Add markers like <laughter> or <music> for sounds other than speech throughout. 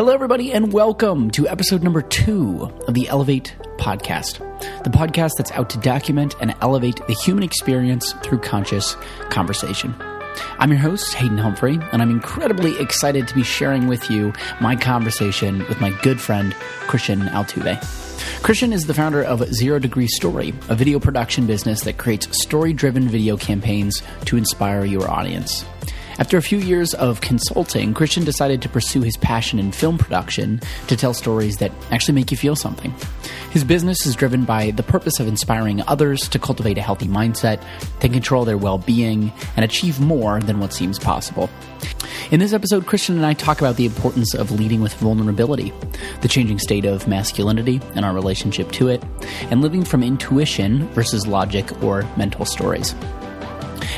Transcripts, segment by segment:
Hello, everybody, and welcome to episode number two of the Elevate podcast, the podcast that's out to document and elevate the human experience through conscious conversation. I'm your host, Hayden Humphrey, and I'm incredibly excited to be sharing with you my conversation with my good friend, Kristian Altuve. Kristian is the founder of Zero Degree Story, a video production business that creates story driven video campaigns to inspire your audience. After a few years of consulting, Kristian decided to pursue his passion in film production to tell stories that actually make you feel something. His business is driven by the purpose of inspiring others to cultivate a healthy mindset, to control their well being, and achieve more than what seems possible. In this episode, Kristian and I talk about the importance of leading with vulnerability, the changing state of masculinity and our relationship to it, and living from intuition versus logic or mental stories.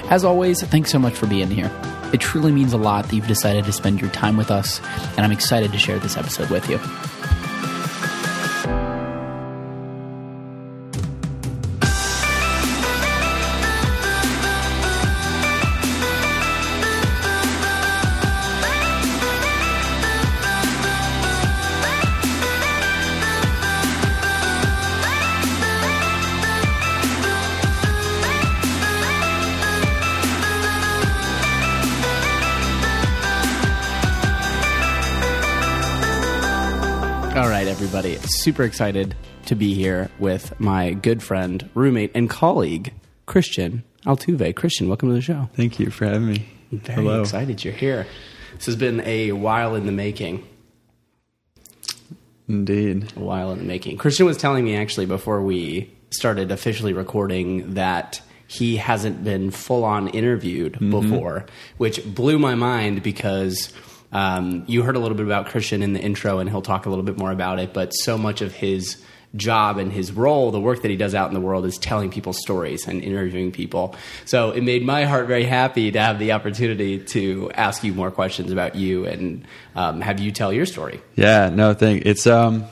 As always, thanks so much for being here. It truly means a lot that you've decided to spend your time with us, and I'm excited to share this episode with you. Super excited to be here with my good friend, roommate, and colleague, Kristian Altuve. Kristian, welcome to the show. Thank you for having me. Very Hello. excited you're here. This has been a while in the making. Indeed. A while in the making. Kristian was telling me actually before we started officially recording that he hasn't been full on interviewed mm-hmm. before, which blew my mind because um, you heard a little bit about Kristian in the intro, and he'll talk a little bit more about it. But so much of his job and his role, the work that he does out in the world, is telling people stories and interviewing people. So it made my heart very happy to have the opportunity to ask you more questions about you and um, have you tell your story. Yeah, no, thank it's um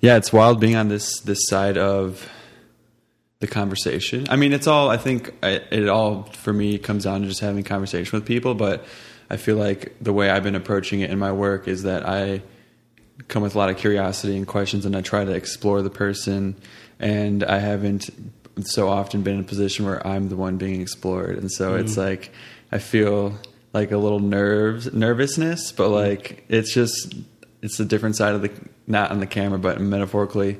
yeah, it's wild being on this this side of the conversation. I mean, it's all I think it all for me comes down to just having conversation with people, but I feel like the way I've been approaching it in my work is that I come with a lot of curiosity and questions and I try to explore the person. And I haven't so often been in a position where I'm the one being explored. And so it's like I feel like a little nerves nervousness but like it's just it's a different side of the not on the camera but metaphorically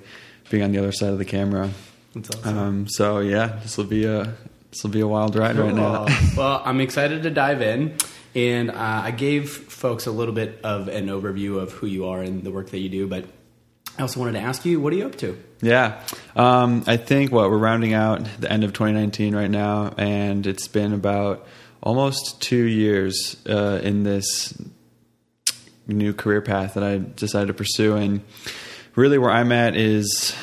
being on the other side of the camera. That's awesome. um so yeah this will be a this will be a wild ride right now. <laughs> Well, I'm excited to dive in. And uh, I gave folks a little bit of an overview of who you are and the work that you do, but I also wanted to ask you, what are you up to? Yeah. Um, I think what we're rounding out the end of 2019 right now, and it's been about almost two years uh, in this new career path that I decided to pursue. And really, where I'm at is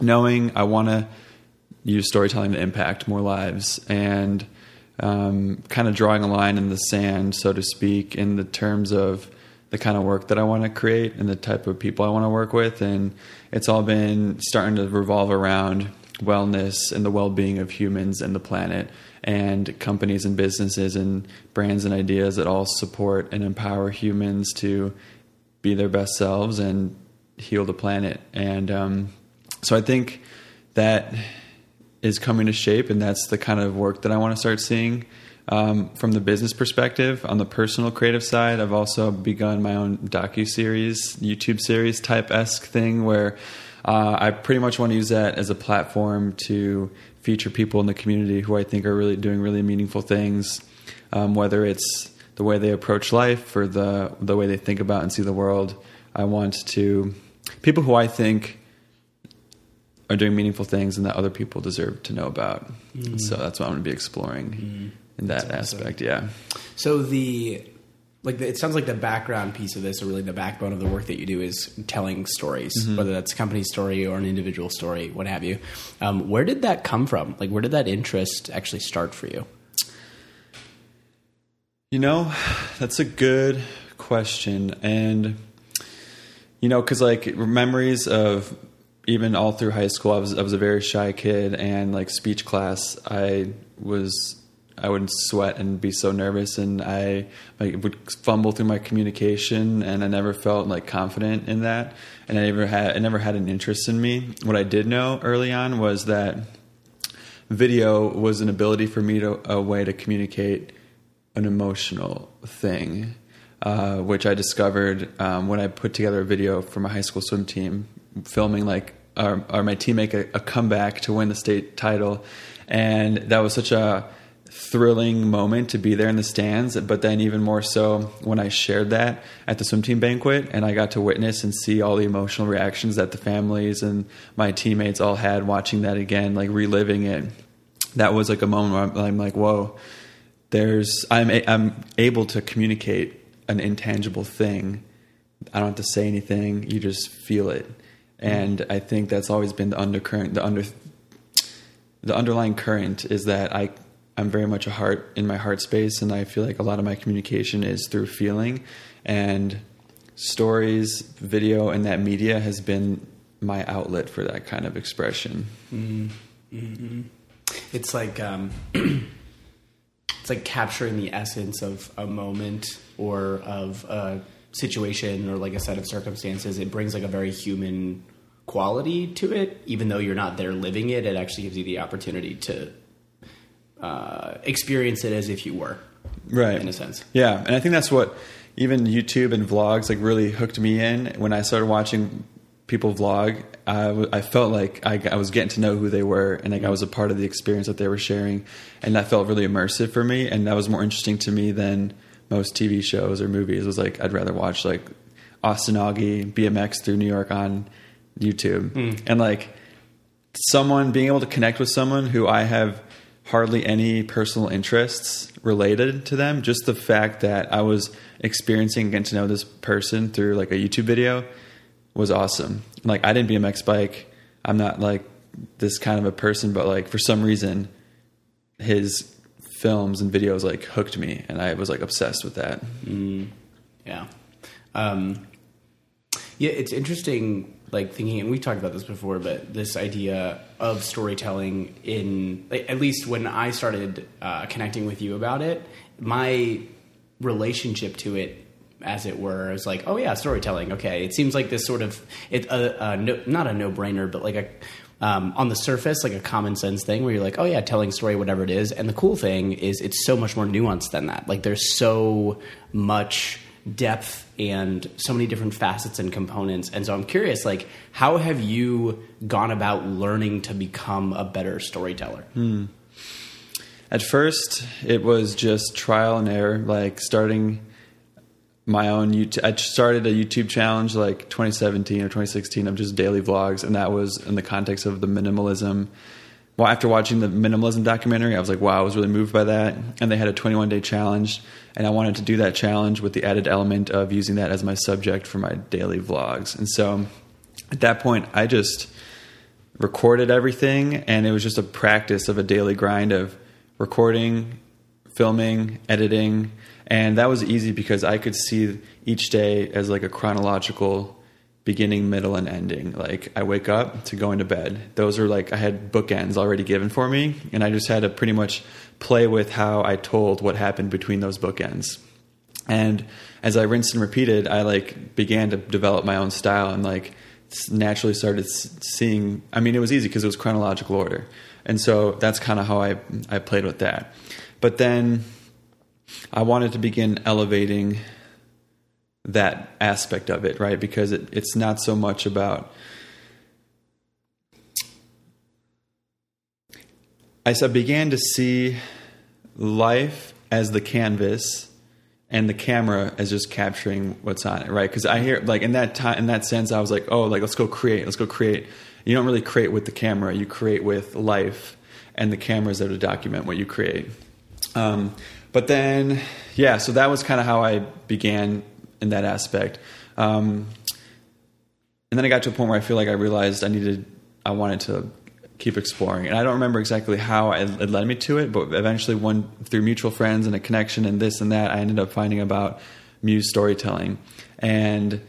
knowing I want to use storytelling to impact more lives and um, kind of drawing a line in the sand, so to speak, in the terms of the kind of work that I want to create and the type of people I want to work with. And it's all been starting to revolve around wellness and the well being of humans and the planet, and companies and businesses and brands and ideas that all support and empower humans to be their best selves and heal the planet. And um, so I think that is coming to shape, and that's the kind of work that I want to start seeing. Um, from the business perspective, on the personal creative side, I've also begun my own docu series, YouTube series type esque thing, where uh, I pretty much want to use that as a platform to feature people in the community who I think are really doing really meaningful things, um, whether it's the way they approach life or the the way they think about and see the world. I want to people who I think are doing meaningful things and that other people deserve to know about. And So that's what I'm going to be exploring mm. in that aspect. Yeah. So the like the, it sounds like the background piece of this, or really the backbone of the work that you do, is telling stories, mm-hmm. whether that's a company story or an individual story, what have you. Um, where did that come from? Like, where did that interest actually start for you? You know, that's a good question. And, you know, because like memories of even all through high school, I was, I was a very shy kid and like speech class, I was I would sweat and be so nervous, and I like, would fumble through my communication, and I never felt like confident in that, and I never had I never had an interest in me. What I did know early on was that video was an ability for me to a way to communicate an emotional thing, uh, which I discovered um, when I put together a video for my high school swim team, filming like our my team make a, a comeback to win the state title, and that was such a thrilling moment to be there in the stands, but then even more so when I shared that at the swim team banquet and I got to witness and see all the emotional reactions that the families and my teammates all had watching that again, like reliving it. That was like a moment where I'm, like, whoa, there's, I'm, a, I'm able to communicate an intangible thing. I don't have to say anything. You just feel it. And I think that's always been the undercurrent, the under, the underlying current is that I I'm very much a heart in my heart space, and I feel like a lot of my communication is through feeling. And stories, video, and that media has been my outlet for that kind of expression. Mm-hmm. It's like um, <clears throat> it's like capturing the essence of a moment or of a situation or like a set of circumstances. It brings like a very human quality to it, even though you're not there living it. It actually gives you the opportunity to uh, experience it as if you were, right? In a sense, yeah. And I think that's what even YouTube and vlogs like really hooked me in. When I started watching people vlog, I, w- I felt like I, I, was getting to know who they were, and like I was a part of the experience that they were sharing, and that felt really immersive for me, and that was more interesting to me than most TV shows or movies. Was like I'd rather watch like Austin Augie BMX through New York on YouTube, mm. and like someone being able to connect with someone who I have hardly any personal interests related to them. Just the fact that I was experiencing getting to know this person through like a YouTube video was awesome. Like I didn't BMX bike. I'm not like this kind of a person, but like for some reason, his films and videos like hooked me, and I was like obsessed with that. Mm, yeah, um, yeah. It's interesting like thinking, and we talked about this before, but this idea of storytelling in at least when I started uh, connecting with you about it, my relationship to it as it were. is like, oh yeah, storytelling. Okay, it seems like this sort of it uh, uh, no, not a no brainer, but like a um, on the surface, like a common sense thing where you're like, oh yeah, telling story, whatever it is. And the cool thing is, it's so much more nuanced than that. Like there's so much depth and so many different facets and components. And so I'm curious, like, how have you gone about learning to become a better storyteller? Hmm. At first, it was just trial and error, like starting my own YouTube. I started a YouTube challenge like 2017 or 2016 of just daily vlogs, and that was in the context of the minimalism well, after watching the minimalism documentary, I was like, wow, I was really moved by that. And they had a 21 day challenge, and I wanted to do that challenge with the added element of using that as my subject for my daily vlogs. And so at that point, I just recorded everything, and it was just a practice of a daily grind of recording, filming, editing. And that was easy because I could see each day as like a chronological beginning, middle, and ending. Like I wake up to go into bed. Those are like I had bookends already given for me, and I just had to pretty much play with how I told what happened between those bookends. And as I rinsed and repeated, I like began to develop my own style and like naturally started seeing. I mean, it was easy because it was chronological order, and so that's kind of how I I played with that. But then I wanted to begin elevating that aspect of it, right? Because it, it's not so much about. I began to see life as the canvas and the camera as just capturing what's on it, right? Because I hear like in that time, in that sense, I was like, oh, like let's go create, let's go create. You don't really create with the camera; you create with life, and the camera's there to document what you create. Um, but then, yeah, so that was kind of how I began in that aspect. Um, and then I got to a point where I feel like I realized I needed, I wanted to keep exploring. And I don't remember exactly how it, led me to it, but eventually, one through mutual friends and a connection and this and that, I ended up finding about Muse storytelling. And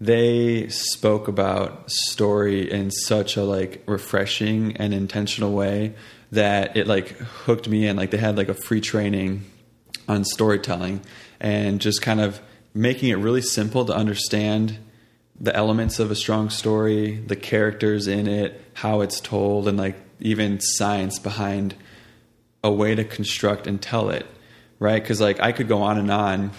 they spoke about story in such a like refreshing and intentional way that it like hooked me in. Like they had like a free training on storytelling and just kind of making it really simple to understand the elements of a strong story, the characters in it, how it's told, and like even science behind a way to construct and tell it, right? Because like I could go on and on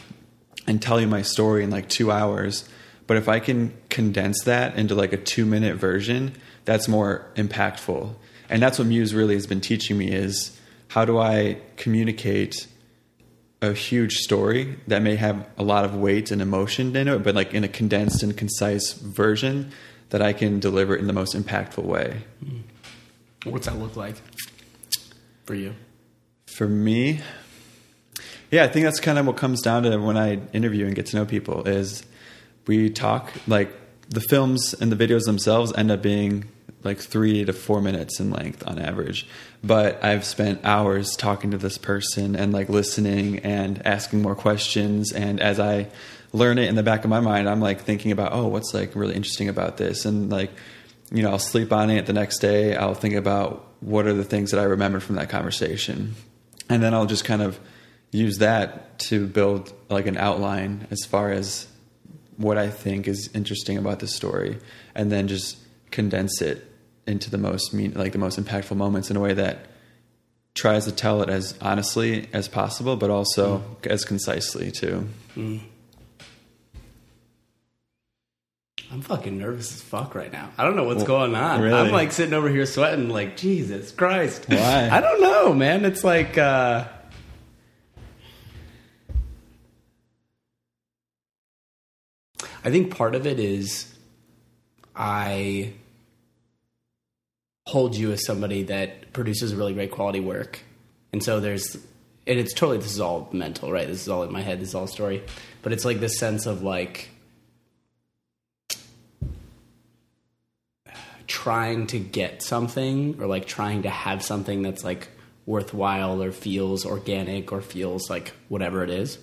and tell you my story in like two hours, but if I can condense that into like a two minute version, that's more impactful. And that's what Muse really has been teaching me is how do I communicate a huge story that may have a lot of weight and emotion in it, but like in a condensed and concise version that I can deliver in the most impactful way. What's that look like for you? For me, yeah, I think that's kind of what comes down to when I interview and get to know people is we talk like the films and the videos themselves end up being like three to four minutes in length on average. But I've spent hours talking to this person and like listening and asking more questions. And as I learn it in the back of my mind, I'm like thinking about, oh, what's like really interesting about this? And like, you know, I'll sleep on it the next day. I'll think about what are the things that I remember from that conversation. And then I'll just kind of use that to build like an outline as far as what I think is interesting about the story. And then just condense it into the most mean, like the most impactful moments in a way that tries to tell it as honestly as possible, but also mm. as concisely too. Mm. I'm fucking nervous as fuck right now. I don't know what's well, going on. Really? I'm like sitting over here sweating, like Jesus Christ. Why? I don't know, man. It's like. uh I think part of it is I hold you as somebody that produces really great quality work. And so there's, and it's totally, this is all mental, right? This is all in my head, this is all story. But it's like this sense of like trying to get something or like trying to have something that's like worthwhile or feels organic or feels like whatever it is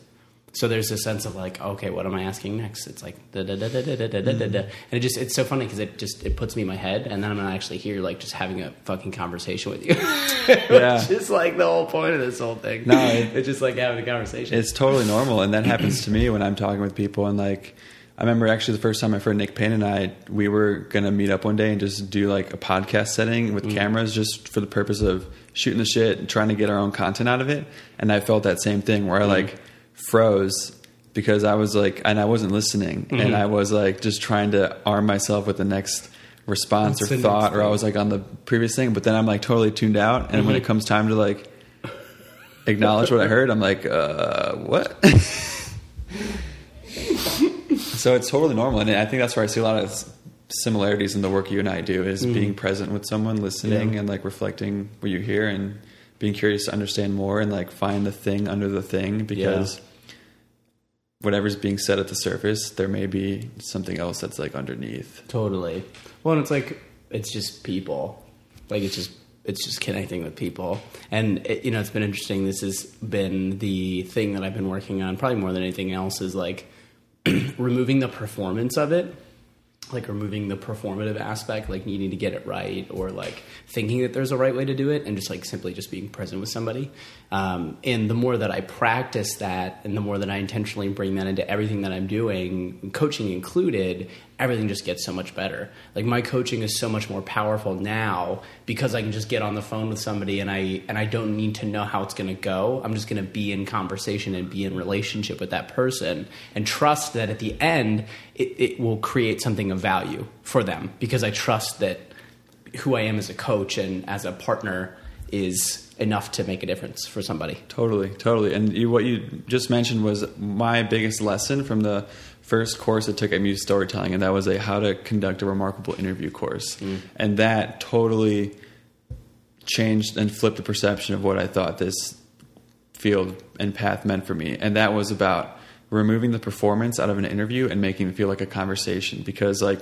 so there's a sense of like okay what am i asking next it's like da da da da da da da da da and it just it's so funny because it just it puts me in my head and then i'm not actually here like just having a fucking conversation with you <laughs> yeah which is like the whole point of this whole thing no <laughs> it, it's just like having a conversation it's totally normal and that happens to me when i'm talking with people and like I remember actually the first time my friend Nick Payne and I we were gonna meet up one day and just do like a podcast setting with mm. cameras just for the purpose of shooting the shit and trying to get our own content out of it. And I felt that same thing where I mm. like froze because I was like, and I wasn't listening, mm-hmm. and I was like just trying to arm myself with the next response That's or thought, or I was like on the previous thing, but then I'm like totally tuned out, and mm-hmm. when it comes time to like acknowledge what I heard, I'm like, uh, what? <laughs> so it's totally normal, and I think that's where I see a lot of similarities in the work you and I do is mm-hmm. being present with someone, listening, yeah. and like reflecting what you hear, and being curious to understand more, and like find the thing under the thing because. Yeah whatever's being said at the surface, there may be something else that's like underneath. Totally. Well, and it's like it's just people. Like it's just it's just connecting with people, and it, you know it's been interesting. This has been the thing that I've been working on, probably more than anything else, is like <clears throat> removing the performance of it like removing the performative aspect, like needing to get it right or like thinking that there's a right way to do it and just like simply just being present with somebody. Um, and the more that I practice that and the more that I intentionally bring that into everything that I'm doing, coaching included, everything just gets so much better. Like my coaching is so much more powerful now because I can just get on the phone with somebody and I and I don't need to know how it's going to go. I'm just going to be in conversation and be in relationship with that person and trust that at the end it, it will create something of value for them because I trust that who I am as a coach and as a partner is enough to make a difference for somebody. Totally, totally. And you, what you just mentioned was my biggest lesson from the first course I took at Muse Storytelling, and that was a how to conduct a remarkable interview course. Mm. And that totally changed and flipped the perception of what I thought this field and path meant for me. And that was about removing the performance out of an interview and making it feel like a conversation. Because like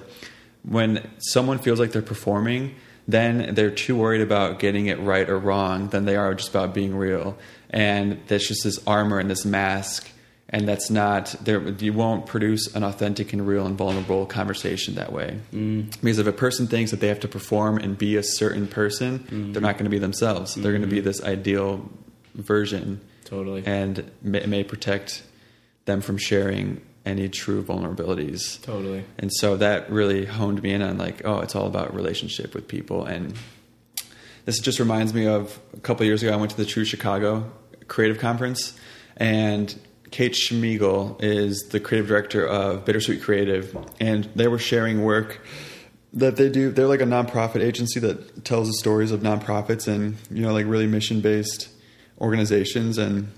when someone feels like they're performing, then they're too worried about getting it right or wrong than they are just about being real. And there's just this armor and this mask and that's not there. You won't produce an authentic and real and vulnerable conversation that way. Mm. Because if a person thinks that they have to perform and be a certain person, mm. they're not going to be themselves. Mm. They're going to be this ideal version. Totally, and it may, may protect them from sharing any true vulnerabilities. Totally. And so that really honed me in on like, oh, it's all about relationship with people. And this just reminds me of a couple of years ago, I went to the True Chicago Creative Conference, and Kate Schmidgall is the creative director of Bittersweet Creative, and they were sharing work that they do. They're like a nonprofit agency that tells the stories of nonprofits and you know like really mission based organizations. And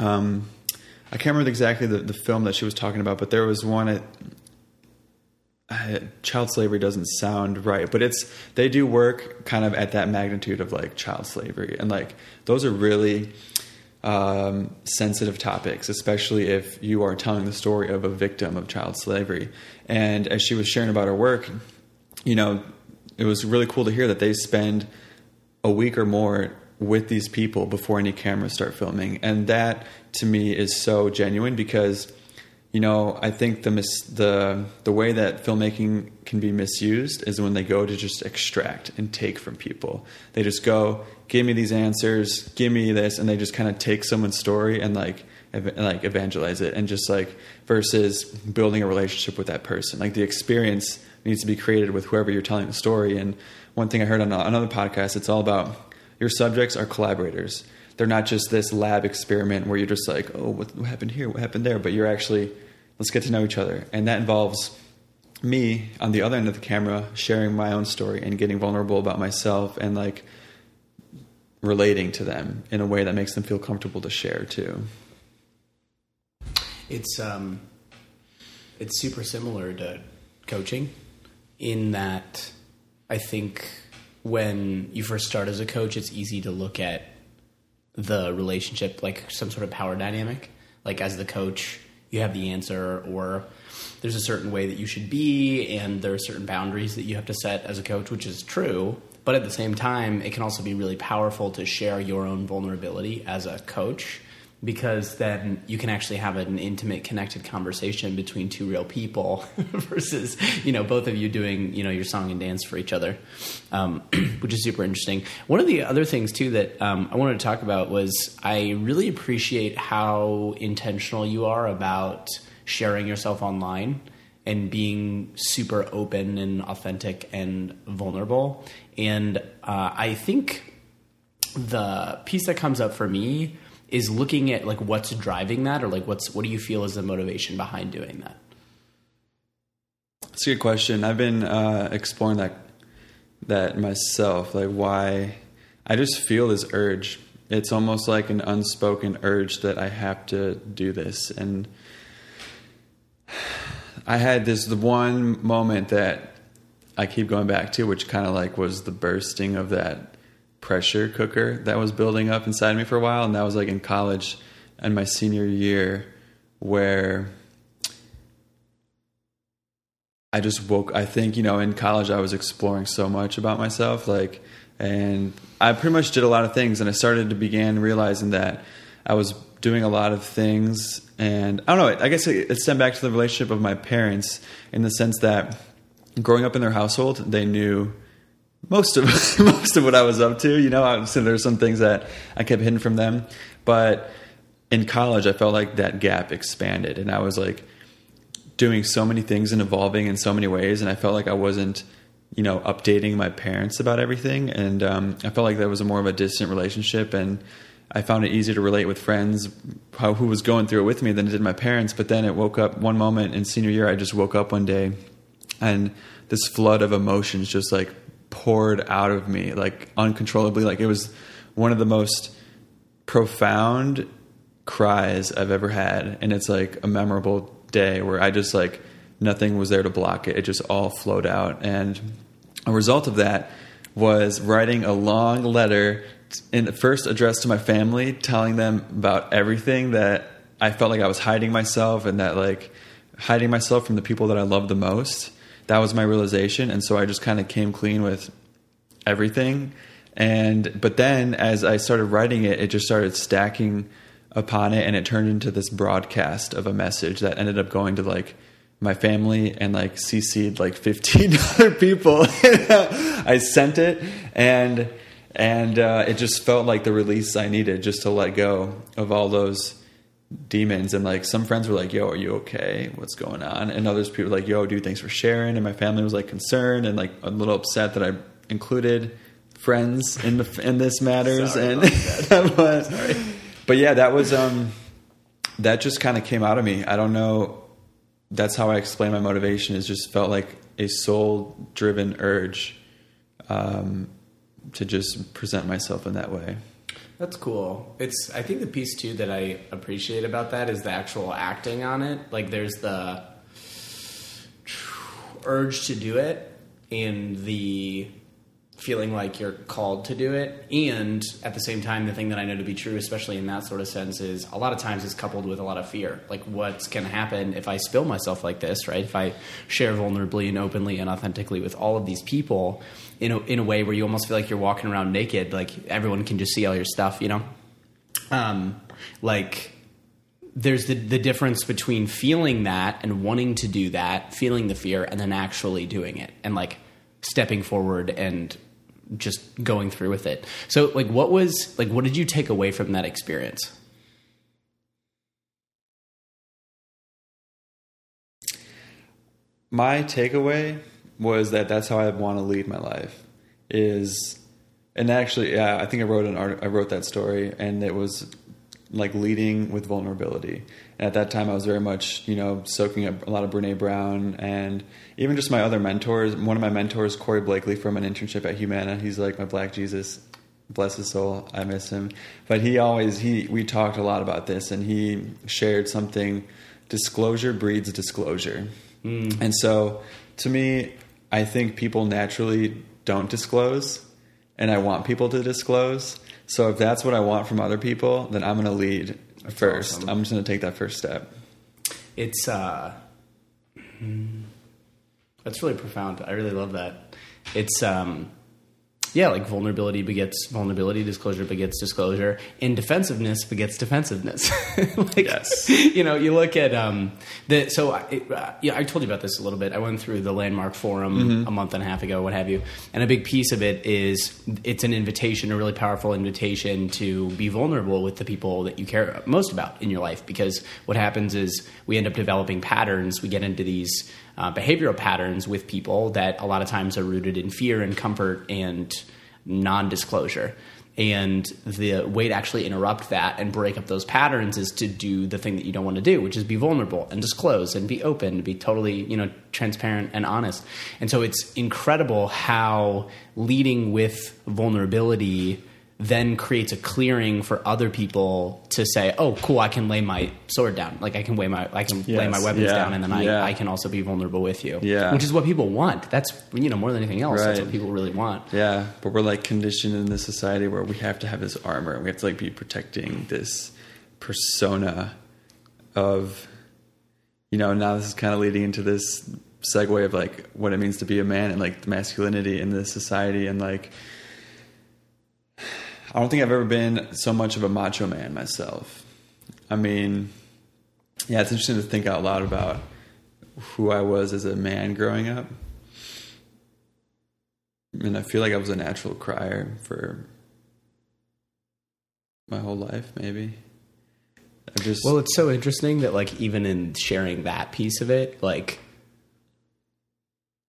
um, I can't remember exactly the, the film that she was talking about, but there was one at uh, child slavery doesn't sound right, but it's they do work kind of at that magnitude of like child slavery, and like those are really um, sensitive topics, especially if you are telling the story of a victim of child slavery. And as she was sharing about her work, you know, it was really cool to hear that they spend a week or more with these people before any cameras start filming, and that to me is so genuine because you know, I think the mis- the the way that filmmaking can be misused is when they go to just extract and take from people. They just go, give me these answers, give me this, and they just kind of take someone's story and like like evangelize it, and just like versus building a relationship with that person. Like the experience needs to be created with whoever you're telling the story. And one thing I heard on another podcast, it's all about your subjects are collaborators. They're not just this lab experiment where you're just like, oh, what, what happened here? What happened there? But you're actually let's get to know each other. And that involves me on the other end of the camera sharing my own story and getting vulnerable about myself and like relating to them in a way that makes them feel comfortable to share too. It's um it's super similar to coaching in that I think when you first start as a coach it's easy to look at the relationship like some sort of power dynamic? Like as the coach you have the answer or there's a certain way that you should be and there are certain boundaries that you have to set as a coach which is true. But at the same time it can also be really powerful to share your own vulnerability as a coach because then you can actually have an intimate connected conversation between two real people <laughs> versus you know both of you doing you know your song and dance for each other um, <clears throat> which is super interesting. One of the other things too that um, i wanted to talk about was i really appreciate how intentional you are about sharing yourself online and being super open and authentic and vulnerable. And uh, i think the piece that comes up for me is looking at like what's driving that or like what's what do you feel is the motivation behind doing that? That's a good question. I've been uh, exploring that that myself like why i just feel this urge. It's almost like an unspoken urge that i have to do this and i had this the one moment that i keep going back to which kind of like was the bursting of that pressure cooker that was building up inside me for a while, and that was like in college and my senior year, where I just woke. I think you know, in college, I was exploring so much about myself, like, and I pretty much did a lot of things, and I started to begin realizing that I was doing a lot of things, and I don't know. I guess it, it stemmed back to the relationship of my parents in the sense that growing up in their household, they knew most of <laughs> most of what I was up to. You know, so there's some things that I kept hidden from them, but in college, I felt like that gap expanded, and I was like doing so many things and evolving in so many ways, and I felt like I wasn't, you know, updating my parents about everything, and um, I felt like that was a more of a distant relationship, and I found it easier to relate with friends how, who was going through it with me than it did my parents. But then it woke up one moment in senior year. I just woke up one day, and this flood of emotions just like poured out of me like uncontrollably. Like it was one of the most profound cries I've ever had. And it's like a memorable day where I just like nothing was there to block it. It just all flowed out. And a result of that was writing a long letter in the first addressed to my family, telling them about everything that I felt like I was hiding myself and that like hiding myself from the people that I love the most that was my realization and so i just kind of came clean with everything and but then as i started writing it it just started stacking upon it and it turned into this broadcast of a message that ended up going to like my family and like CC'd like 15 <laughs> other people. <laughs> I sent it and and uh, it just felt like the release I needed just to let go of all those demons and like some friends were like yo are you okay? What's going on? And others people were like yo dude thanks for sharing. And my family was like concerned and like a little upset that i included friends in the in this matters Sorry and about but, <laughs> but yeah that was um that just kind of came out of me. I don't know that's how i explain my motivation is just felt like a soul driven urge um to just present myself in that way That's cool. It's I think the piece too that I appreciate about that is the actual acting on it. Like there's the urge to do it and the feeling like you're called to do it and at the same time the thing that I know to be true especially in that sort of sense is a lot of times it's coupled with a lot of fear. Like what's going to happen if I spill myself like this, right? If I share vulnerably and openly and authentically with all of these people in a, in a way where you almost feel like you're walking around naked, like everyone can just see all your stuff, you know? Um, like there's the, the difference between feeling that and wanting to do that, feeling the fear, and then actually doing it and like stepping forward and just going through with it. So, like, what was like, what did you take away from that experience? my takeaway was that that's how I want to lead my life is and actually yeah I think I wrote an art I wrote that story and it was like leading with vulnerability at that time I was very much you know soaking up a lot of Brene Brown and even just my other mentors. One of my mentors Corey Blakely from an internship at Humana. He's like my black Jesus. Bless his soul. I miss him. But he always he we talked a lot about this and he shared something disclosure breeds disclosure. Hmm. And so, to me, I think people naturally don't disclose, and I want people to disclose. So, if that's what I want from other people, then I'm going to lead first. awesome. I'm just going to take that first step. It's uh, hmm, that's really profound. I really love that. It's um, yeah, like vulnerability begets vulnerability, disclosure begets disclosure, and defensiveness begets defensiveness. <laughs> like, Yes. you know, you look at um, the so I, uh, yeah, I told you about this a little bit. I went through the landmark forum a month and a half ago, what have you, and a big piece of it is it's an invitation, a really powerful invitation to be vulnerable with the people that you care most about in your life. Because what happens is we end up developing patterns. We get into these uh, behavioral patterns with people that a lot of times are rooted in fear and comfort and non-disclosure. And the way to actually interrupt that and break up those patterns is to do the thing that you don't want to do which is be vulnerable and disclose and be open to be totally you know transparent and honest. And so it's incredible how leading with vulnerability then creates a clearing for other people to say, "Oh, cool! I can lay my sword down. Like I can lay my I can lay my weapons yeah, down, and then I, yeah. I can also be vulnerable with you." Yeah. which is what people want. That's you know more than anything else. That's what people really want. Yeah, but we're like conditioned in this society where we have to have this armor. and We have to like be protecting this persona of, you know. Now this is kind of leading into this segue of like what it means to be a man and like masculinity in this society and like. I don't think I've ever been so much of a macho man myself. I mean, yeah, it's interesting to think out loud about who I was as a man growing up. And I feel like I was a natural crier for my whole life, maybe. I just Well, it's so interesting that like even in sharing that piece of it, like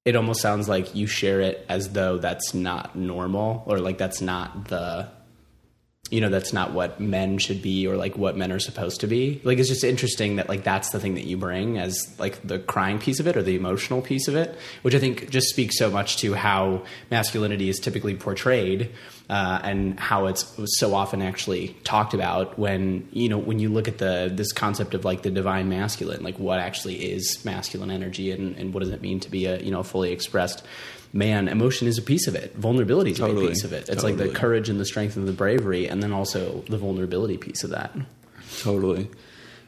it almost sounds like you share it as though that's not normal or like that's not the you know that's not what men should be or like what men are supposed to be. Like it's just interesting that like that's the thing that you bring as like the crying piece of it or the emotional piece of it which i think just speaks so much to how masculinity is typically portrayed uh, and how it's so often actually talked about when you know when you look at the this concept of like the divine masculine like what actually is masculine energy and, and what does it mean to be a you know fully expressed man emotion is a piece of it vulnerability is a piece of it it's like the courage and the strength and the bravery and then also the vulnerability piece of that Totally.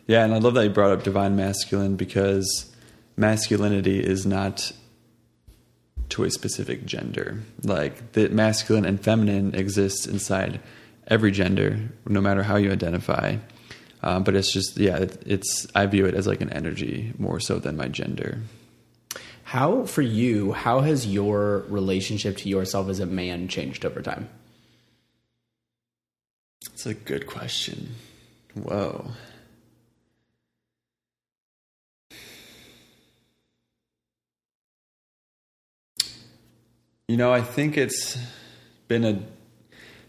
Yeah, and I love that you brought up divine masculine because masculinity is not to a specific gender. Like the masculine and feminine exists inside every gender, no matter how you identify. Um, but it's just yeah, it, it's I view it as like an energy more so than my gender. How for you? How has your relationship to yourself as a man changed over time? It's a good question. Whoa. You know, I think it's been a,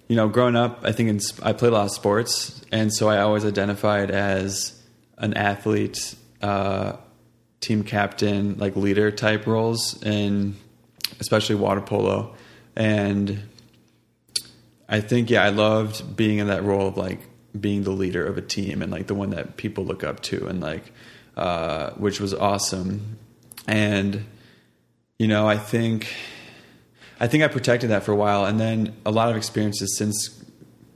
you know, growing up, I think in, I played a lot of sports, and so I always identified as an athlete, uh, team captain, like leader type roles, and especially water polo. And I think, yeah, I loved being in that role of like being the leader of a team and like the one that people look up to, and like, uh, which was awesome. And, you know, I think I think I protected that for a while, and then a lot of experiences since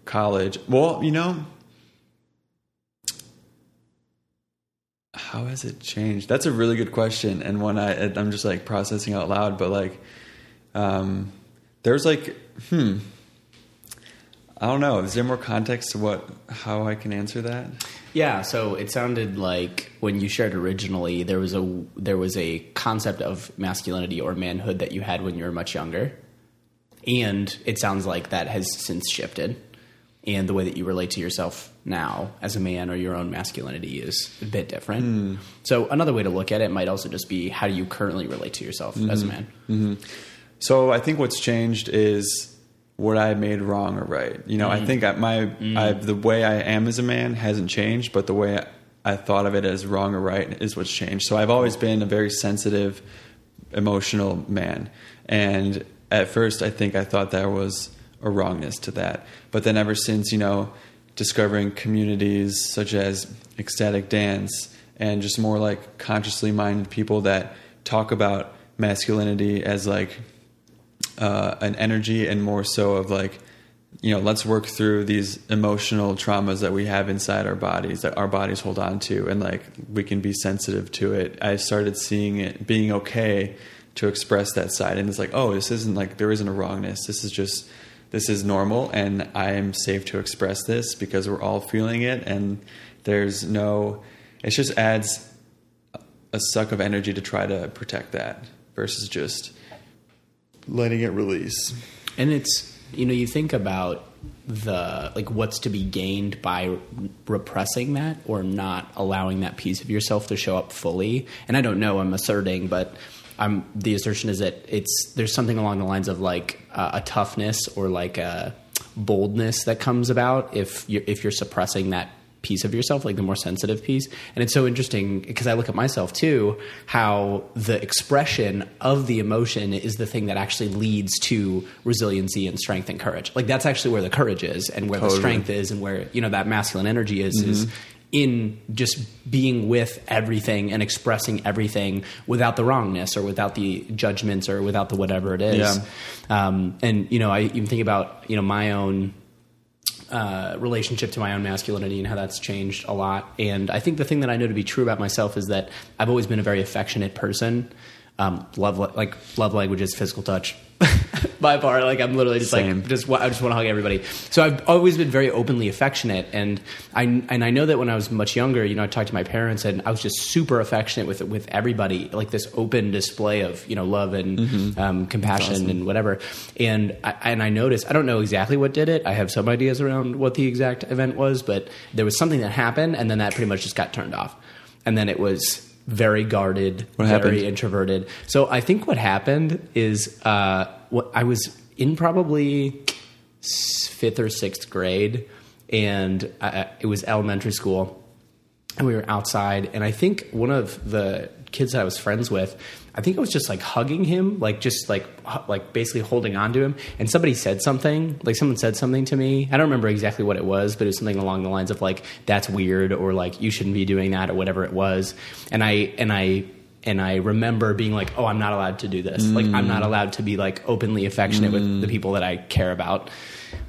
college. Well, you know, how has it changed? That's a really good question, and one I I'm just like processing out loud. But like, um, there's like, hmm, I don't know. Is there more context to what how I can answer that? Yeah, so it sounded like when you shared originally, there was a there was a concept of masculinity or manhood that you had when you were much younger, and it sounds like that has since shifted, and the way that you relate to yourself now as a man or your own masculinity is a bit different. Mm. So another way to look at it might also just be how do you currently relate to yourself mm-hmm. as a man. Mm-hmm. So I think what's changed is what I made wrong or right. You know, mm. I think I, my mm. I, the way I am as a man hasn't changed, but the way I, I, thought of it as wrong or right is what's changed. So I've always been a very sensitive, emotional man, and at first I think I thought that was a wrongness to that, but then ever since you know discovering communities such as ecstatic dance and just more like consciously minded people that talk about masculinity as like uh, an energy and more so of like you know let's work through these emotional traumas that we have inside our bodies that our bodies hold on to and like we can be sensitive to it. I started seeing it being okay to express that side and it's like oh this isn't like there isn't a wrongness. This is just this is normal and i am safe to express this because we're all feeling it and there's no it just adds a suck of energy to try to protect that versus just letting it release. And it's you know you think about the like what's to be gained by repressing that or not allowing that piece of yourself to show up fully. And I don't know, I'm asserting, but I'm the assertion is that it's there's something along the lines of like uh, a toughness or like a boldness that comes about if you're if you're suppressing that piece of yourself, like the more sensitive piece. And it's so interesting because I look at myself too, how the expression of the emotion is the thing that actually leads to resiliency and strength and courage. Like that's actually where the courage is and where totally. the strength is and where, you know, that masculine energy is, mm-hmm. is in just being with everything and expressing everything without the wrongness or without the judgments or without the whatever it is. Yeah. Um, and, you know, I even think about, you know, my own uh, relationship to my own masculinity and how that's changed a lot. And I think the thing that I know to be true about myself is that I've always been a very affectionate person. Um, love like love languages, physical touch, <laughs> by far. Like I'm literally just Same. like just I just want to hug everybody. So I've always been very openly affectionate, and I and I know that when I was much younger, you know, I talked to my parents, and I was just super affectionate with with everybody, like this open display of you know love and mm-hmm. um, compassion awesome. and whatever. And I, and I noticed I don't know exactly what did it. I have some ideas around what the exact event was, but there was something that happened, and then that pretty much just got turned off, and then it was very guarded, what very happened? introverted. So I think what happened is uh, what I was in probably fifth or sixth grade, and I, it was elementary school, and we were outside, and I think one of the kids that I was friends with I think it was just like hugging him, like just like like basically holding on to him. And somebody said something, like someone said something to me. I don't remember exactly what it was, but it was something along the lines of like that's weird or like you shouldn't be doing that or whatever it was. And I and I and I remember being like, "Oh, I'm not allowed to do this. Mm. Like I'm not allowed to be like openly affectionate mm. with the mm. people that I care about."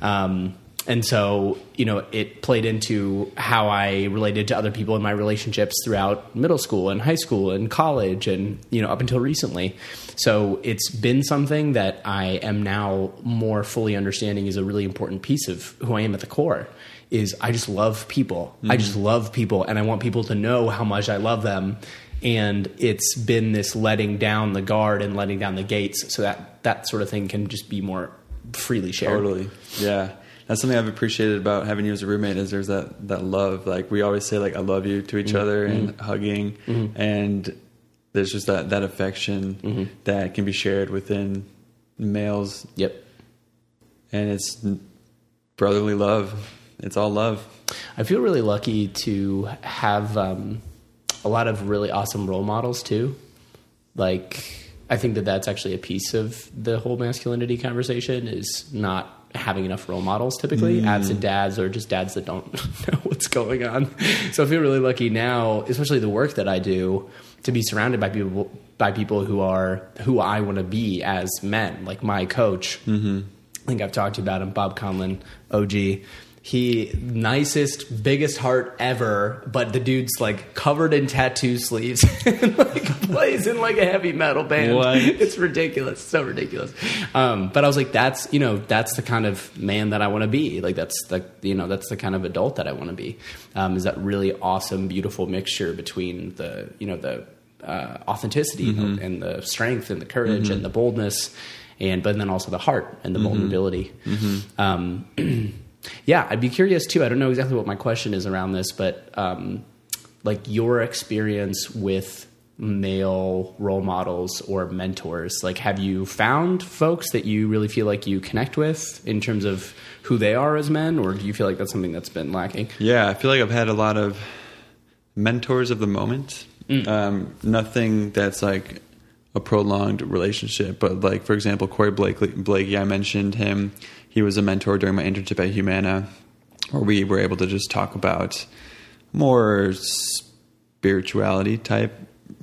Um, and so you know it played into how i related to other people in my relationships throughout middle school and high school and college and you know up until recently so it's been something that i am now more fully understanding is a really important piece of who i am at the core is I just love people. I just love people and I want people to know how much I love them. And it's been this letting down the guard and letting down the gates so that that sort of thing can just be more freely shared. Totally. Yeah. That's something I've appreciated about having you as a roommate is there's that, that love. Like we always say like I love you to each mm-hmm. other and mm-hmm. hugging mm-hmm. and there's just that, that affection that can be shared within males Yep. and it's brotherly love. It's all love. I feel really lucky to have um, a lot of really awesome role models too. Like, I think that that's actually a piece of the whole masculinity conversation is not having enough role models typically. Hmm. Absent dads or just dads that don't <laughs> know what's going on. So i feel really lucky now especially the work that i do to be surrounded by people by people who are who i want to be as men like my coach. Mm-hmm. I think I've talked to about him, Bob Conlon, OG. He nicest, biggest heart ever, but the dude's like covered in tattoo sleeves <laughs> and like plays in like a heavy metal band. What? <laughs> It's ridiculous, so ridiculous. Um, but I was like, that's you know, that's the kind of man that I want to be. Like that's the you know, that's the kind of adult that I want to be. Um, is that really awesome, beautiful mixture between the you know the uh, authenticity and the strength and the courage and the boldness and but then also the heart and the vulnerability. Um, <clears throat> yeah, I'd be curious too. I don't know exactly what my question is around this, but um, like your experience with male role models or mentors, like have you found folks that you really feel like you connect with in terms of who they are as men, or do you feel like that's something that's been lacking? Yeah, I feel like I've had a lot of mentors of the moment. Um, nothing that's like a prolonged relationship, but like for example, Corey Blakely, Blakey, I mentioned him. He was a mentor during my internship at Humana, where we were able to just talk about more spirituality type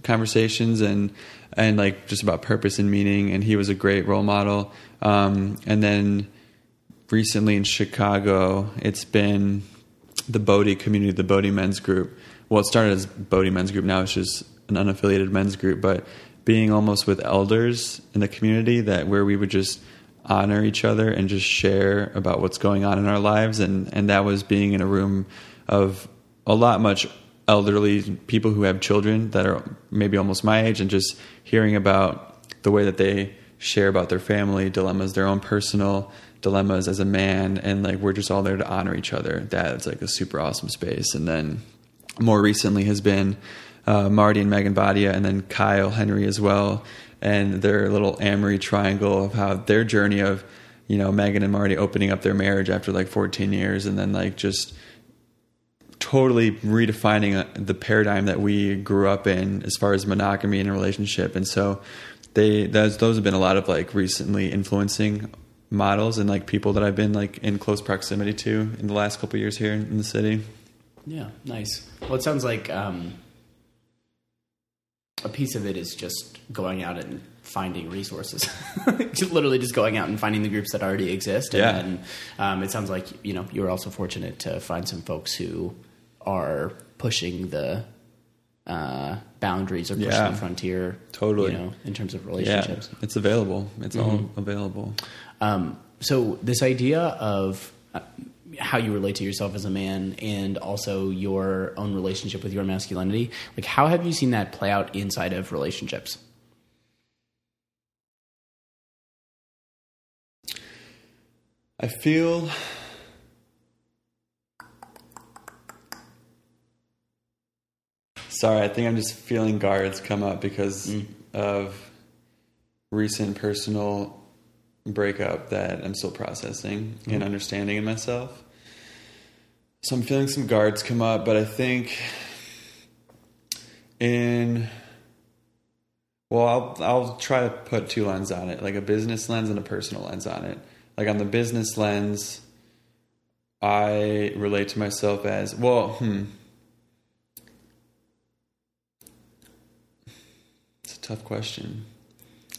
conversations and and like just about purpose and meaning. And he was a great role model. Um, and then recently in Chicago, it's been the Bodhi community, the Bodhi men's group. Well, it started as Bodhi men's group. Now it's just an unaffiliated men's group. But being almost with elders in the community, that where we would just honor each other and just share about what's going on in our lives, and and that was being in a room of a lot much elderly people who have children that are maybe almost my age, and just hearing about the way that they share about their family dilemmas, their own personal dilemmas as a man, and like we're just all there to honor each other. That's like a super awesome space. And then more recently has been uh, Marty and Megan Badia, and then Kyle Henry as well, and their little Amory triangle of how their journey of you know Megan and Marty opening up their marriage after like 14 years, and then like just totally redefining uh, the paradigm that we grew up in as far as monogamy in a relationship and so they those those have been a lot of like recently influencing models and like people that I've been like in close proximity to in the last couple years here in the city. Yeah, nice. Well, it sounds like um, a piece of it is just going out and finding resources. <laughs> Literally, just going out and finding the groups that already exist. And Yeah. then um, it sounds like you know you were also fortunate to find some folks who are pushing the uh, boundaries or pushing Yeah. the frontier. Totally. you know, in terms of Yeah, relationships. it's available. It's all Mm-hmm. available. Um, so this idea of uh, how you relate to yourself as a man and also your own relationship with your masculinity, like how have you seen that play out inside of relationships? I feel Sorry, I think I'm just feeling guards come up because mm. of recent personal breakup that I'm still processing and mm. understanding in myself. So I'm feeling some guards come up, but I think in well, I'll I'll try to put two lenses on it, like a business lens and a personal lens on it. Like on the business lens, I relate to myself as well. Hmm. It's a tough question,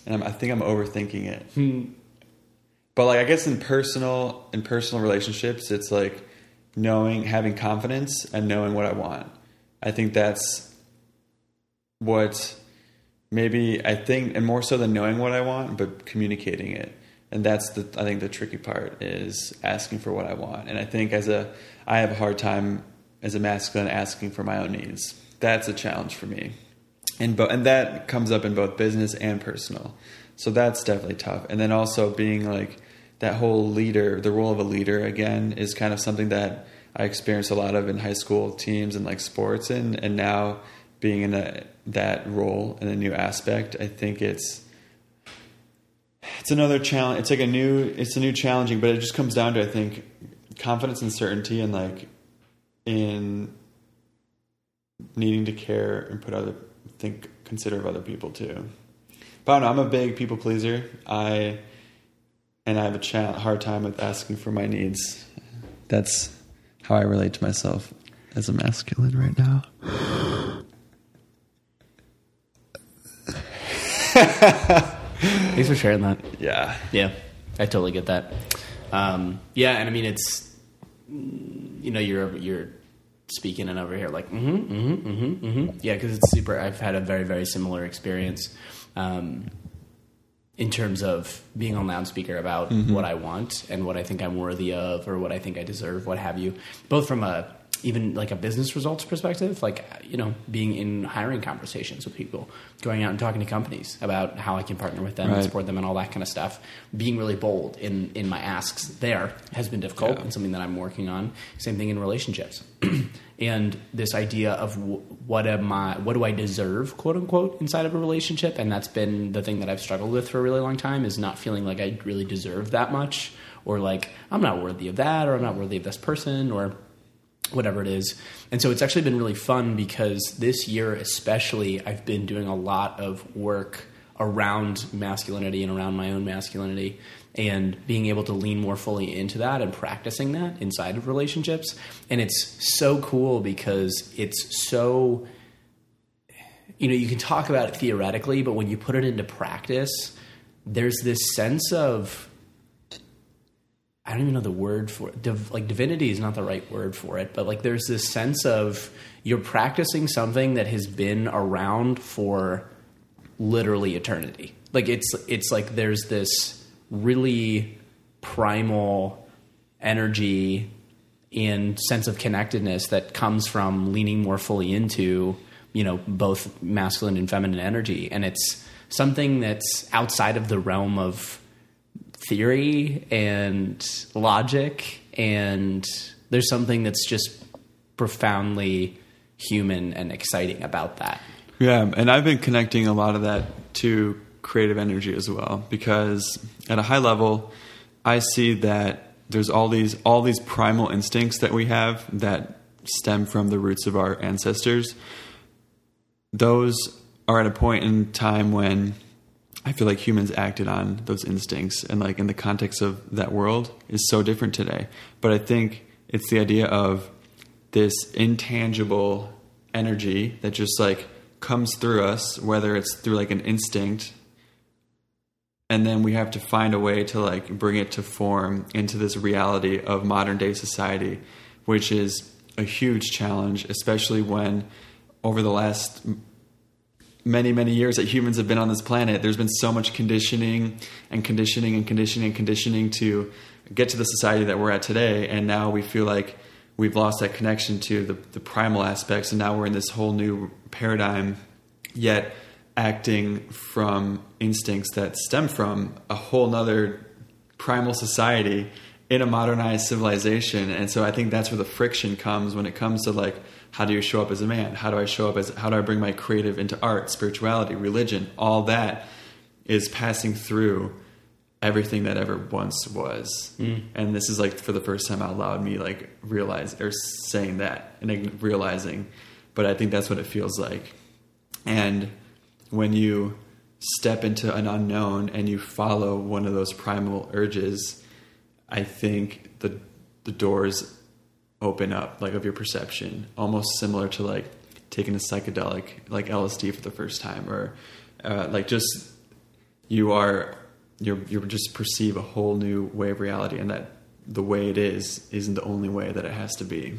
and I'm, I think I'm overthinking it. Hmm. But like, I guess in personal in personal relationships, it's like knowing, having confidence, and knowing what I want. I think that's what maybe I think, and more so than knowing what I want, but communicating it. and that's the I think the tricky part is asking for what I want. And I think as a I have a hard time as a masculine asking for my own needs. That's a challenge for me, and bo- and that comes up in both business and personal. So that's definitely tough. And then also being like that whole leader, the role of a leader again is kind of something that I experienced a lot of in high school teams and like sports and and now being in a, that role in a new aspect, I think it's it's another challenge. It's like a new, it's a new challenging, but it just comes down to I think confidence and certainty, and like in needing to care and put other think consider of other people too. But I don't know, I'm a big people pleaser. I and I have a cha- hard time with asking for my needs. That's how I relate to myself as a masculine right now. Thanks for sharing that. Yeah. Yeah, I totally get that. Um, yeah, and I mean it's you know you're you're speaking and over here like mm-hmm mm-hmm mm-hmm mm-hmm yeah because it's super. I've had a very very similar experience um, in terms of being on loudspeaker about mm-hmm. what I want and what I think I'm worthy of or what I think I deserve, what have you. Both from a even like a business results perspective, like you know, being in hiring conversations with people, going out and talking to companies about how I can partner with them and support them and all that kind of stuff. Being really bold in in my asks there has been difficult Yeah. and something that I'm working on. Same thing in relationships, <clears throat> and this idea of w- what am I, what do I deserve, quote unquote, inside of a relationship, and that's been the thing that I've struggled with for a really long time is not feeling like I really deserve that much, or like I'm not worthy of that, or I'm not worthy of this person, or whatever it is. And so it's actually been really fun because this year, especially, I've been doing a lot of work around masculinity and around my own masculinity and being able to lean more fully into that and practicing that inside of relationships. And it's so cool because it's so you know, you can talk about it theoretically, but when you put it into practice, there's this sense of I don't even know the word for it. Div, like divinity is not the right word for it, but like there's this sense of you're practicing something that has been around for literally eternity. Like it's it's like there's this really primal energy and sense of connectedness that comes from leaning more fully into you know both masculine and feminine energy and it's something that's outside of the realm of theory and logic and there's something that's just profoundly human and exciting about that Yeah, and I've been connecting a lot of that to creative energy as well because at a high level, I see that there's all these all these primal instincts that we have that stem from the roots of our ancestors. Those are at a point in time when I feel like humans acted on those instincts and like in the context of that world is so different today. But I think it's the idea of this intangible energy that just like comes through us, whether it's through like an instinct, and then we have to find a way to like bring it to form into this reality of modern day society, which is a huge challenge, especially when over the last many many years that humans have been on this planet there's been so much conditioning and conditioning and conditioning and conditioning to get to the society that we're at today. And now we feel like we've lost that connection to the, the primal aspects. And now we're in this whole new paradigm yet acting from instincts that stem from a whole nother primal society in a modernized civilization. And so i think that's where the friction comes when it comes to like how do you show up as a man? How do i show up as how do i bring my creative into art spirituality religion? All that is passing through everything that ever once was. Hmm. And this is like for the first time out loud me like realize or saying that and realizing. But i think that's what it feels like. And when you step into an unknown and you follow one of those primal urges, I think the the doors open up like of your perception, almost similar to like taking a psychedelic like LSD for the first time, or uh, like just you are you're you just perceive a whole new way of reality, and that the way it is isn't the only way that it has to be.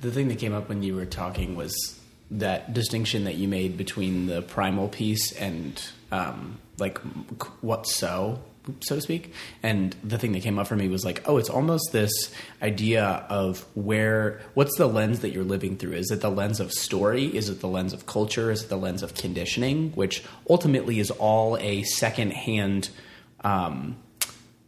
the thing that came up when you were talking was that distinction that you made between the primal piece and um, like what so so to speak. And the thing that came up for me was like oh it's almost this idea of where what's the lens that you're living through? Is it the lens of story? Is it the lens of culture? Is it the lens of conditioning? Which ultimately is all a second hand um,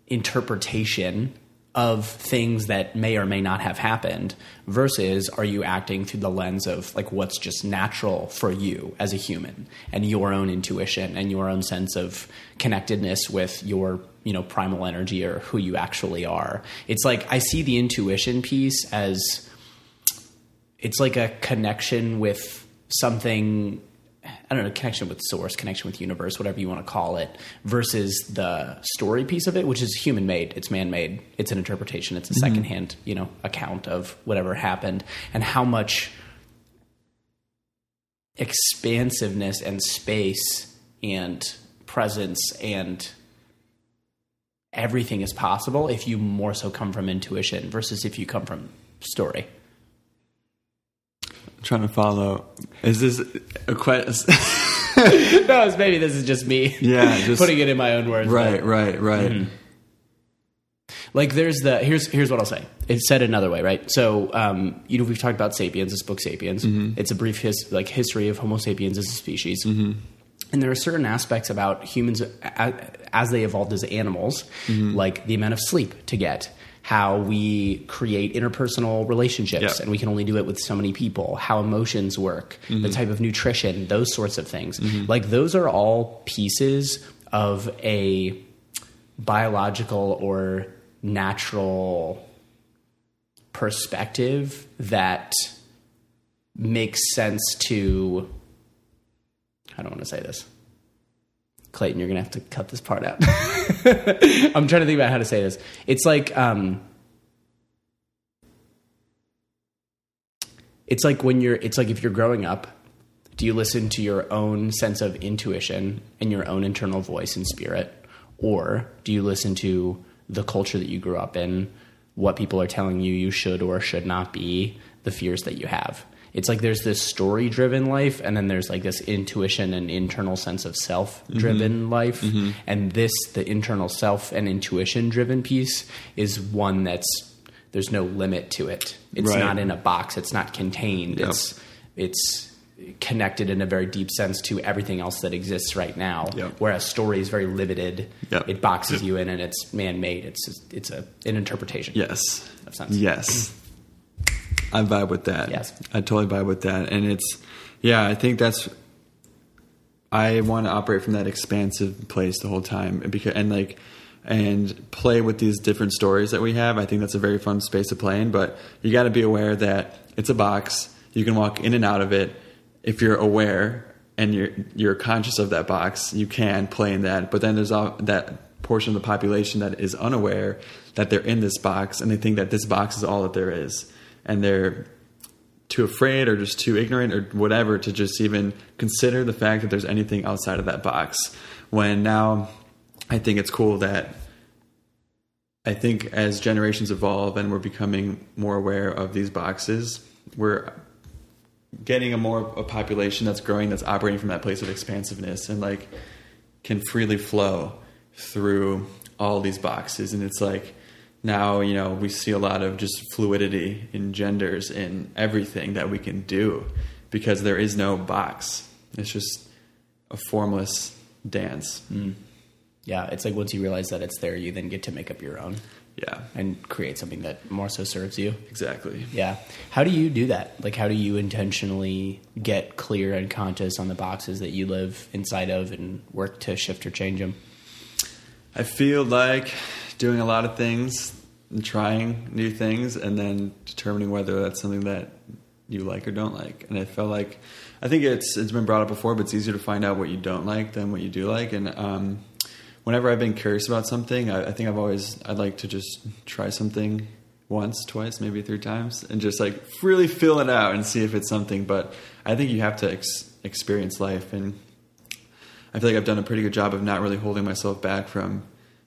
interpretation of things that may or may not have happened versus are you acting through the lens of like what's just natural for you as a human and your own intuition and your own sense of connectedness with your you know primal energy or who you actually are? It's like i see the intuition piece as it's like a connection with something I don't know, connection with source, connection with universe, whatever you want to call it, versus the story piece of it, which is human made. It's man made. It's an interpretation. It's a Mm-hmm. secondhand, you know, account of whatever happened and how much expansiveness and space and presence and everything is possible if you more so come from intuition versus if you come from story. Trying to follow. Is this a question? <laughs> no, it's maybe this is just me. <laughs> Yeah, <laughs> just- putting it in my own words. right, but- right, right. Mm-hmm. Like there's the here's here's what I'll say. It's said another way, right? So um, you know we've talked about Sapiens, this book Sapiens. Mm-hmm. It's a brief his, like history of Homo sapiens as a species. Mm-hmm. And there are certain aspects about humans as they evolved as animals, like the amount of sleep to get, how we create interpersonal relationships, Yeah. and we can only do it with so many people, how emotions work, the mm-hmm. type of nutrition, those sorts of things. Mm-hmm. Like those are all pieces of a biological or natural perspective that makes sense to I don't want to say this. Clayton, you're gonna have to cut this part out. <laughs> I'm trying to think about how to say this. It's like um it's like when you're it's like if you're growing up do you listen to your own sense of intuition and your own internal voice and spirit or do you listen to the culture that you grew up in what people are telling you you should or should not be the fears that you have it's like there's this story driven life and then there's like this intuition and internal sense of self driven mm-hmm. life mm-hmm. and this the internal self and intuition driven piece is one that's there's no limit to it it's Right. not in a box it's not contained Yep. it's it's connected in a very deep sense to everything else that exists right now Yep. whereas story is very limited Yep. it boxes you in and it's man-made it's it's a an interpretation Yes. Of sense. Yes. I vibe with that. Yes. I totally vibe with that. And it's, yeah, I think that's, I want to operate from that expansive place the whole time. And because, and like, and play with these different stories that we have. I think that's a very fun space to play in, but you got to be aware that it's a box. You can walk in and out of it. If you're aware and you're, you're conscious of that box, you can play in that. But then there's all, that portion of the population that is unaware that they're in this box and they think that this box is all that there is. And they're too afraid or just too ignorant or whatever to just even consider the fact that there's anything outside of that box. When now I think it's cool that I think as generations evolve and we're becoming more aware of these boxes, we're getting a more a population that's growing that's operating from that place of expansiveness and like can freely flow through all these boxes and it's like now you know we see a lot of just fluidity in genders in everything that we can do because there is no box. It's just a formless dance. Mm. Yeah it's like once you realize that it's there you then get to make up your own. Yeah. And create something that more so serves you. Exactly. Yeah. How do you do that? Like how do you intentionally get clear and conscious on the boxes that you live inside of and work to shift or change them I feel like doing a lot of things and trying new things and then determining whether that's something that you like or don't like. And I felt like I think it's it's been brought up before, but it's easier to find out what you don't like than what you do like. And um, whenever I've been curious about something, I, I think I've always I'd like to just try something once, twice, maybe three times, and just like really fill it out and see if it's something. But I think you have to ex- experience life and I feel like I've done a pretty good job of not really holding myself back from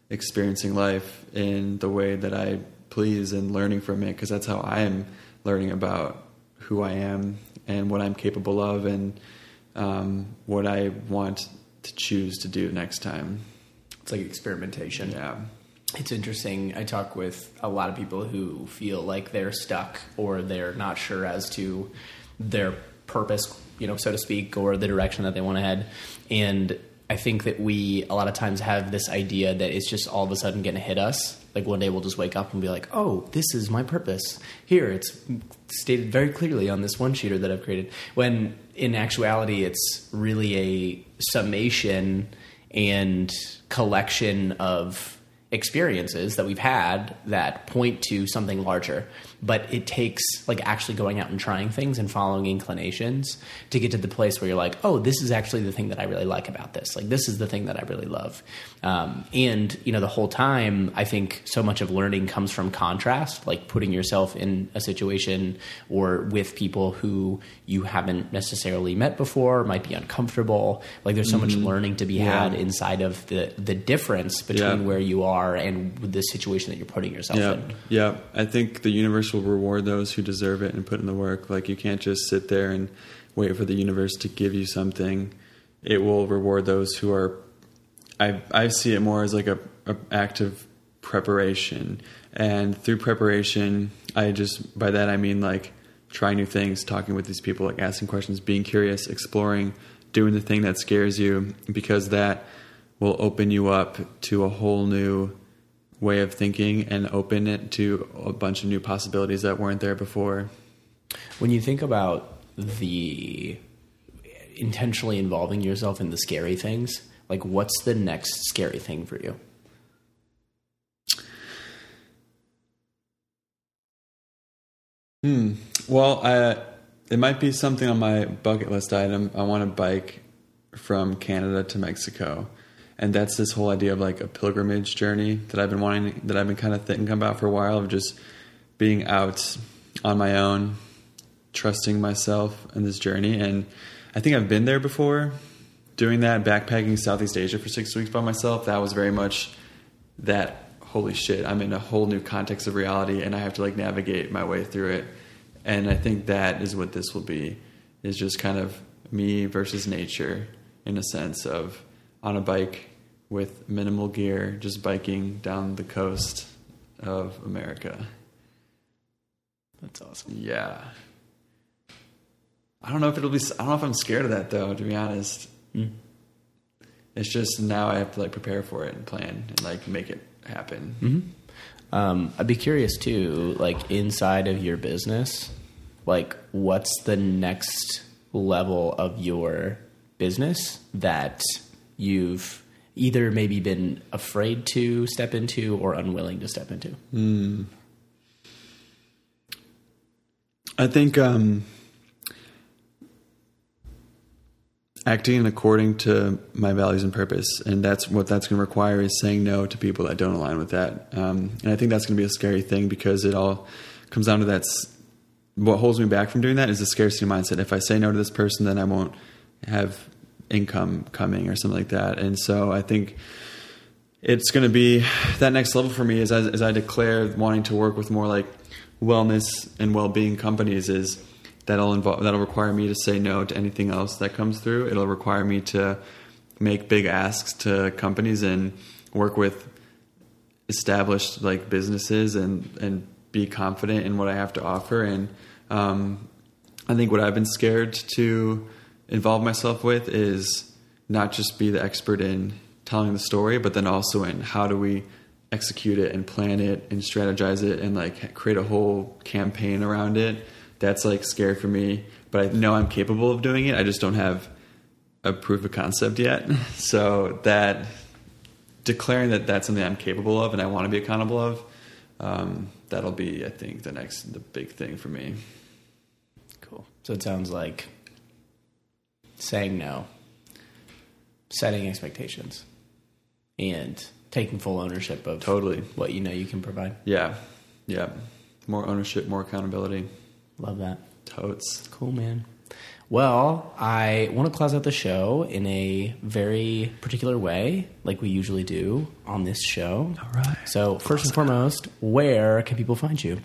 experiencing life in the way that I please and learning from it because that's how I am learning about who I am and what I'm capable of and um, what I want to choose to do next time. It's like experimentation. Yeah. It's interesting. I talk with a lot of people who feel like they're stuck or they're not sure as to their purpose, you know, so to speak, or the direction that they want to head. And I think that we a lot of times have this idea that it's just all of a sudden going to hit us. Like one day we'll just wake up and be like, "Oh, this is my purpose." Here, it's stated very clearly on this one sheeter that I've created. When in actuality, it's really a summation and collection of experiences that we've had that point to something larger but it takes like actually going out and trying things and following inclinations to get to the place where you're like oh this is actually the thing that i really like about this like this is the thing that i really love um, and you know the whole time i think so much of learning comes from contrast like putting yourself in a situation or with people who you haven't necessarily met before might be uncomfortable like there's so much learning to be Yeah. had inside of the the difference between Yeah. where you are and the situation that you're putting yourself Yeah, in. yeah. I think the universe will reward those who deserve it and put in the work. Like you can't just sit there and wait for the universe to give you something. It will reward those who are. I I see it more as like a, a act of preparation, and through preparation, I just by that I mean like trying new things, talking with these people, like asking questions, being curious, exploring, doing the thing that scares you, because that will open you up to a whole new way of thinking and open it to a bunch of new possibilities that weren't there before. When you think about the intentionally involving yourself in the scary things, like what's the next scary thing for you? Hmm. Well, I, it might be something on my bucket list item. I want to bike from Canada to Mexico. And that's this whole idea of like a pilgrimage journey that I've been wanting, that I've been kind of thinking about for a while of just being out on my own, trusting myself in this journey. And I think I've been there before doing that, backpacking Southeast Asia for six weeks by myself. That was very much that holy shit, I'm in a whole new context of reality and I have to like navigate my way through it. And I think that is what this will be is just kind of me versus nature in a sense of on a bike with minimal gear, just biking down the coast of America. That's awesome. Yeah. I don't know if it'll be. I don't know if I'm scared of that though. To be honest, it's just now I have to like prepare for it and plan and like make it happen. Um, I'd be curious too, like inside of your business, like what's the next level of your business that you've either maybe been afraid to step into or unwilling to step into? I think um, acting according to my values and purpose, and that's what that's going to require is saying no to people that don't align with that. Um, and I think that's going to be a scary thing because it all comes down to that's what holds me back from doing that is the scarcity mindset. If I say no to this person, then I won't have income coming or something like that. And so I think it's going to be that next level for me is as, as I declare wanting to work with more like wellness and well-being companies is that'll involve that'll require me to say no to anything else that comes through it'll require me to make big asks to companies and work with established like businesses and and be confident in what I have to offer and um, I think what I've been scared to involve myself with is not just be the expert in telling the story, but then also in how do we execute it and plan it and strategize it and like create a whole campaign around it. That's like scary for me, but I know I'm capable of doing it. I just don't have a proof of concept yet. <laughs> So that declaring that that's something I'm capable of and I want to be accountable of, um, that'll be, I think, the next the big thing for me. Cool. So it sounds like saying no, setting expectations, and taking full ownership of Totally. what you know you can provide. Yeah, yeah. More ownership, more accountability. Love that. Totes. Cool, man. Well, I want to close out the show in a very particular way, like we usually do on this show. All right. So, first and foremost, where can people find you?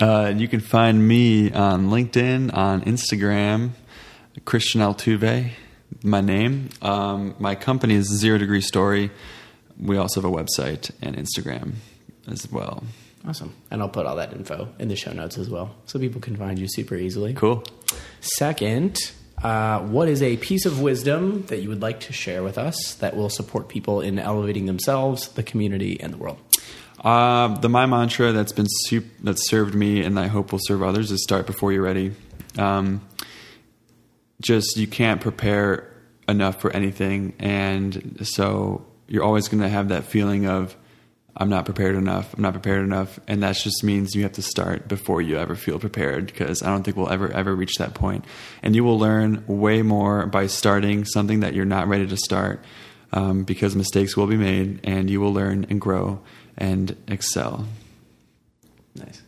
Uh, you can find me on LinkedIn, on Instagram, Kristian Altuve, my name. Um, my company is Zero Degree Story. We also have a website and Instagram as well. Awesome. And I'll put all that info in the show notes as well so people can find you super easily. Cool. Second, uh, what is a piece of wisdom that you would like to share with us that will support people in elevating themselves, the community, and the world? Uh, the my mantra that's been sup- that's served me and I hope will serve others is start before you're ready. Um, just you can't prepare enough for anything, and so you're always going to have that feeling of I'm not prepared enough. I'm not prepared enough, and that just means you have to start before you ever feel prepared. Because I don't think we'll ever ever reach that point, and you will learn way more by starting something that you're not ready to start. Um, because mistakes will be made, and you will learn and grow and excel. Nice.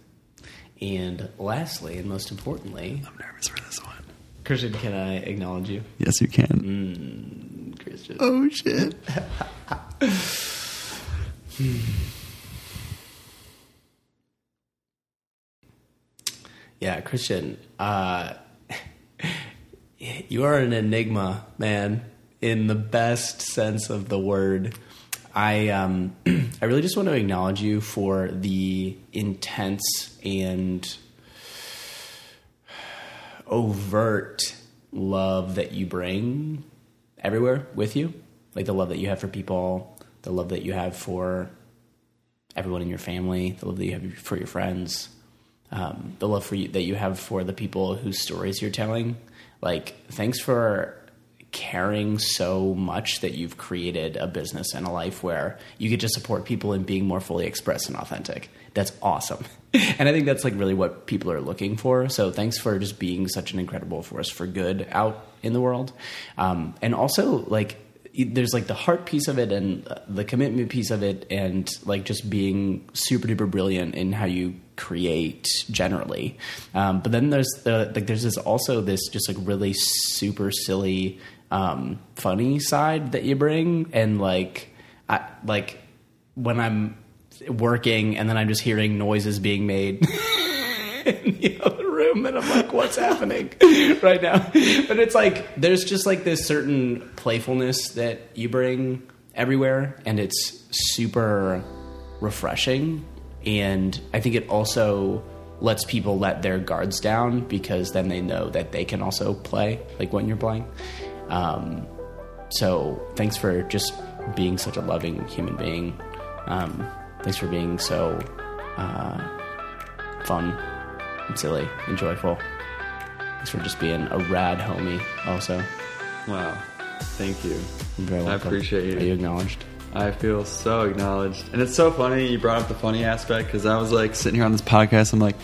And lastly, and most importantly, I'm nervous for this one. Kristian, can I acknowledge you? Yes, you can. Mm, Kristian. Oh shit! <laughs> Yeah, Kristian, uh, <laughs> you are an enigma, man, in the best sense of the word. I um, <clears throat> I really just want to acknowledge you for the intense and overt love that you bring everywhere with you, like the love that you have for people, the love that you have for everyone in your family, the love that you have for your friends, um, the love for you that you have for the people whose stories you're telling. Like, thanks for caring so much that you've created a business and a life where you get to support people in being more fully expressed and authentic. That's awesome. <laughs> And I think that's like really what people are looking for. So thanks for just being such an incredible force for good out in the world. Um, and also like there's like the heart piece of it and the commitment piece of it and like just being super duper brilliant in how you create generally um, but then there's the like there's this also this just like really super silly um, funny side that you bring and like I, like when i'm working and then i'm just hearing noises being made <laughs> in the other room and I'm like, what's happening <laughs> right now? But it's like there's just like this certain playfulness that you bring everywhere and it's super refreshing and I think it also lets people let their guards down because then they know that they can also play like when you're playing. Um, so thanks for just being such a loving human being. Um, thanks for being so uh, fun and silly and joyful. Thanks for just being a rad homie, also. Wow. Thank you. You're very I appreciate you. Are you acknowledged? I feel so acknowledged. And it's so funny you brought up the funny aspect because I was like sitting here on this podcast. I'm like,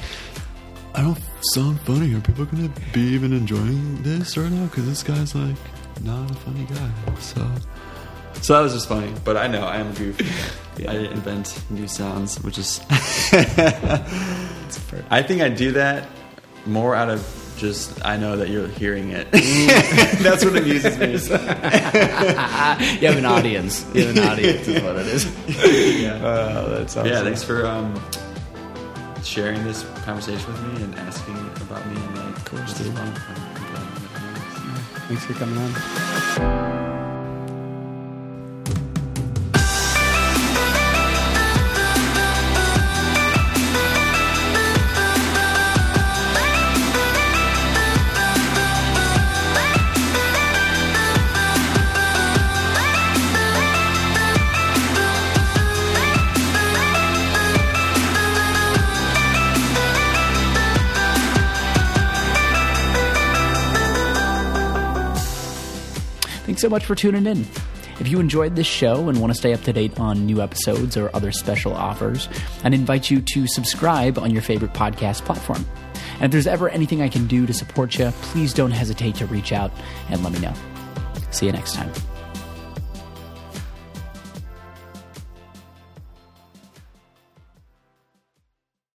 I don't sound funny. Are people to be even enjoying this right now? Because this guy's like not a funny guy. So, so that was just funny. But I know I am a goof. <laughs> I invent new sounds, which is. <laughs> I think I do that more out of just I know that you're hearing it. <laughs> That's what amuses me. You have an audience. You have an audience, is what it is. yeah. That's awesome. Yeah, thanks for um, sharing this conversation with me and asking about me. And like, of course, dude. I'm I'm. Thanks for coming on. So much for tuning in. If you enjoyed this show and want to stay up to date on new episodes or other special offers, I'd invite you to subscribe on your favorite podcast platform. And if there's ever anything I can do to support you, please don't hesitate to reach out and let me know. See you next time.